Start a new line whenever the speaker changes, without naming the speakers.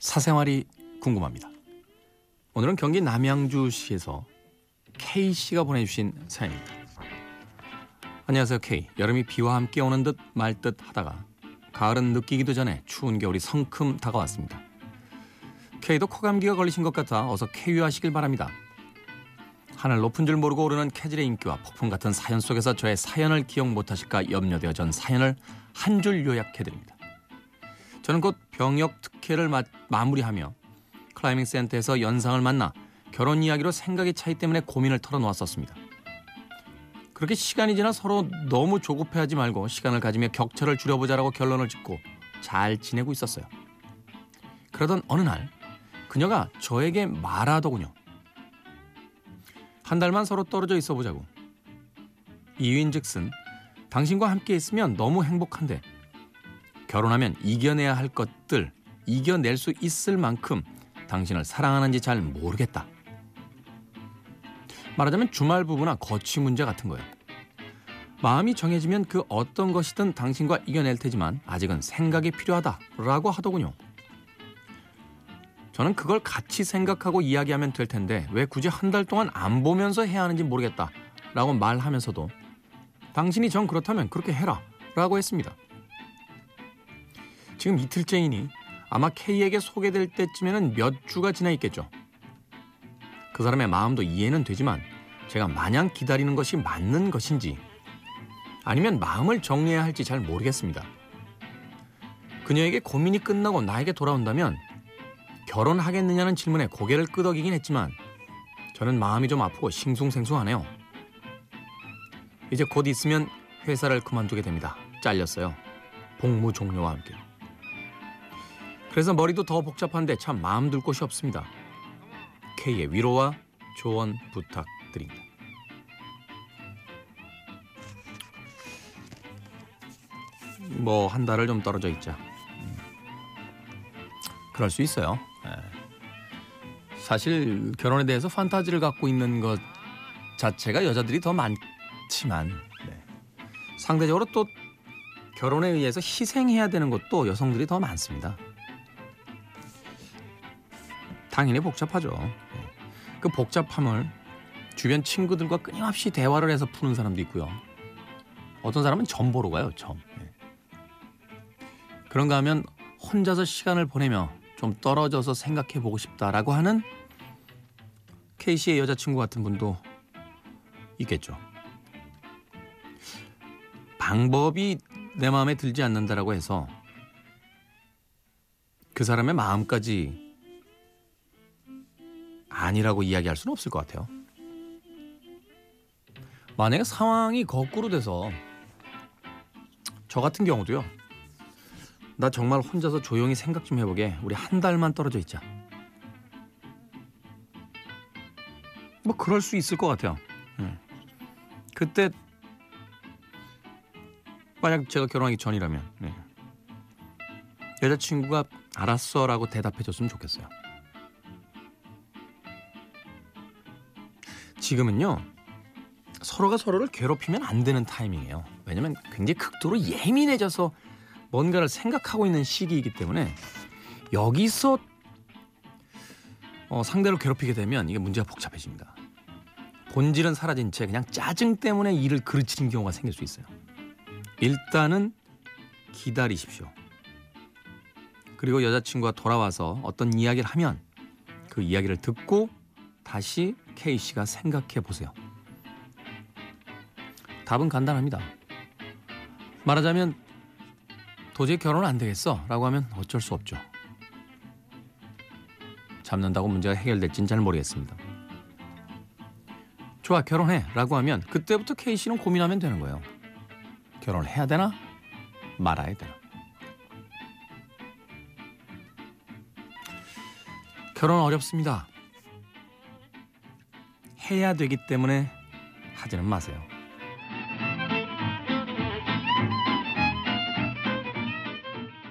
사생활이 궁금합니다. 오늘은 경기 남양주시에서 K 씨가 보내주신 사연입니다. 안녕하세요 K. 여름이 비와 함께 오는 듯 말 듯 하다가 가을은 느끼기도 전에 추운 겨울이 성큼 다가왔습니다. K도 코감기가 걸리신 것 같아 어서 쾌유하시길 바랍니다. 하늘 높은 줄 모르고 오르는 캐질의 인기와 폭풍 같은 사연 속에서 저의 사연을 기억 못하실까 염려되어 전 사연을 한 줄 요약해드립니다. 저는 곧 병역 특혜를 마, 마무리하며 클라이밍 센터에서 연상을 만나 결혼 이야기로 생각의 차이 때문에 고민을 털어놓았었습니다. 그렇게 시간이 지나 서로 너무 조급해하지 말고 시간을 가지며 격차를 줄여보자라고 결론을 짓고 잘 지내고 있었어요. 그러던 어느 날 그녀가 저에게 말하더군요. 한 달만 서로 떨어져 있어 보자고. 이유인즉슨 당신과 함께 있으면 너무 행복한데 결혼하면 이겨내야 할 것들 이겨낼 수 있을 만큼 당신을 사랑하는지 잘 모르겠다. 말하자면 주말 부부나 거취 문제 같은 거예요. 마음이 정해지면 그 어떤 것이든 당신과 이겨낼 테지만 아직은 생각이 필요하다라고 하더군요. 저는 그걸 같이 생각하고 이야기하면 될 텐데 왜 굳이 한 달 동안 안 보면서 해야 하는지 모르겠다 라고 말하면서도 당신이 정 그렇다면 그렇게 해라 라고 했습니다. 지금 이틀째이니 아마 K에게 소개될 때쯤에는 몇 주가 지나 있겠죠. 그 사람의 마음도 이해는 되지만 제가 마냥 기다리는 것이 맞는 것인지 아니면 마음을 정리해야 할지 잘 모르겠습니다. 그녀에게 고민이 끝나고 나에게 돌아온다면 결혼하겠느냐는 질문에 고개를 끄덕이긴 했지만 저는 마음이 좀 아프고 싱숭생숭하네요. 이제 곧 있으면 회사를 그만두게 됩니다. 잘렸어요. 복무 종료와 함께. 그래서 머리도 더 복잡한데 참 마음 둘 곳이 없습니다. K의 위로와 조언 부탁드립니다. 뭐 한 달을 좀 떨어져 있자. 그럴 수 있어요. 예. 사실 결혼에 대해서 판타지를 갖고 있는 것 자체가 여자들이 더 많지만 네. 상대적으로 또 결혼에 의해서 희생해야 되는 것도 여성들이 더 많습니다. 당연히 복잡하죠. 네. 그 복잡함을 주변 친구들과 끊임없이 대화를 해서 푸는 사람도 있고요. 어떤 사람은 점 보러 가요, 점. 네. 그런가 하면 혼자서 시간을 보내며 좀 떨어져서 생각해 보고 싶다라고 하는 K씨의 여자친구 같은 분도 있겠죠. 방법이 내 마음에 들지 않는다라고 해서 그 사람의 마음까지 아니라고 이야기할 수는 없을 것 같아요. 만약에 상황이 거꾸로 돼서 저 같은 경우도요. 나 정말 혼자서 조용히 생각 좀 해보게. 우리 한 달만 떨어져 있자. 뭐 그럴 수 있을 것 같아요. 네. 그때 만약 제가 결혼하기 전이라면 네. 여자친구가 알았어라고 대답해줬으면 좋겠어요. 지금은요 서로가 서로를 괴롭히면 안 되는 타이밍이에요. 왜냐면 굉장히 극도로 예민해져서 뭔가를 생각하고 있는 시기이기 때문에 여기서 어, 상대를 괴롭히게 되면 이게 문제가 복잡해집니다. 본질은 사라진 채 그냥 짜증 때문에 일을 그르치는 경우가 생길 수 있어요. 일단은 기다리십시오. 그리고 여자친구가 돌아와서 어떤 이야기를 하면 그 이야기를 듣고 다시 K 씨가 생각해 보세요. 답은 간단합니다. 말하자면 도저히 결혼 안 되겠어 라고 하면 어쩔 수 없죠. 잡는다고 문제가 해결될진 잘 모르겠습니다. 좋아 결혼해 라고 하면 그때부터 K씨는 고민하면 되는 거예요. 결혼을 해야 되나 말아야 되나. 결혼 어렵습니다. 해야 되기 때문에 하지는 마세요.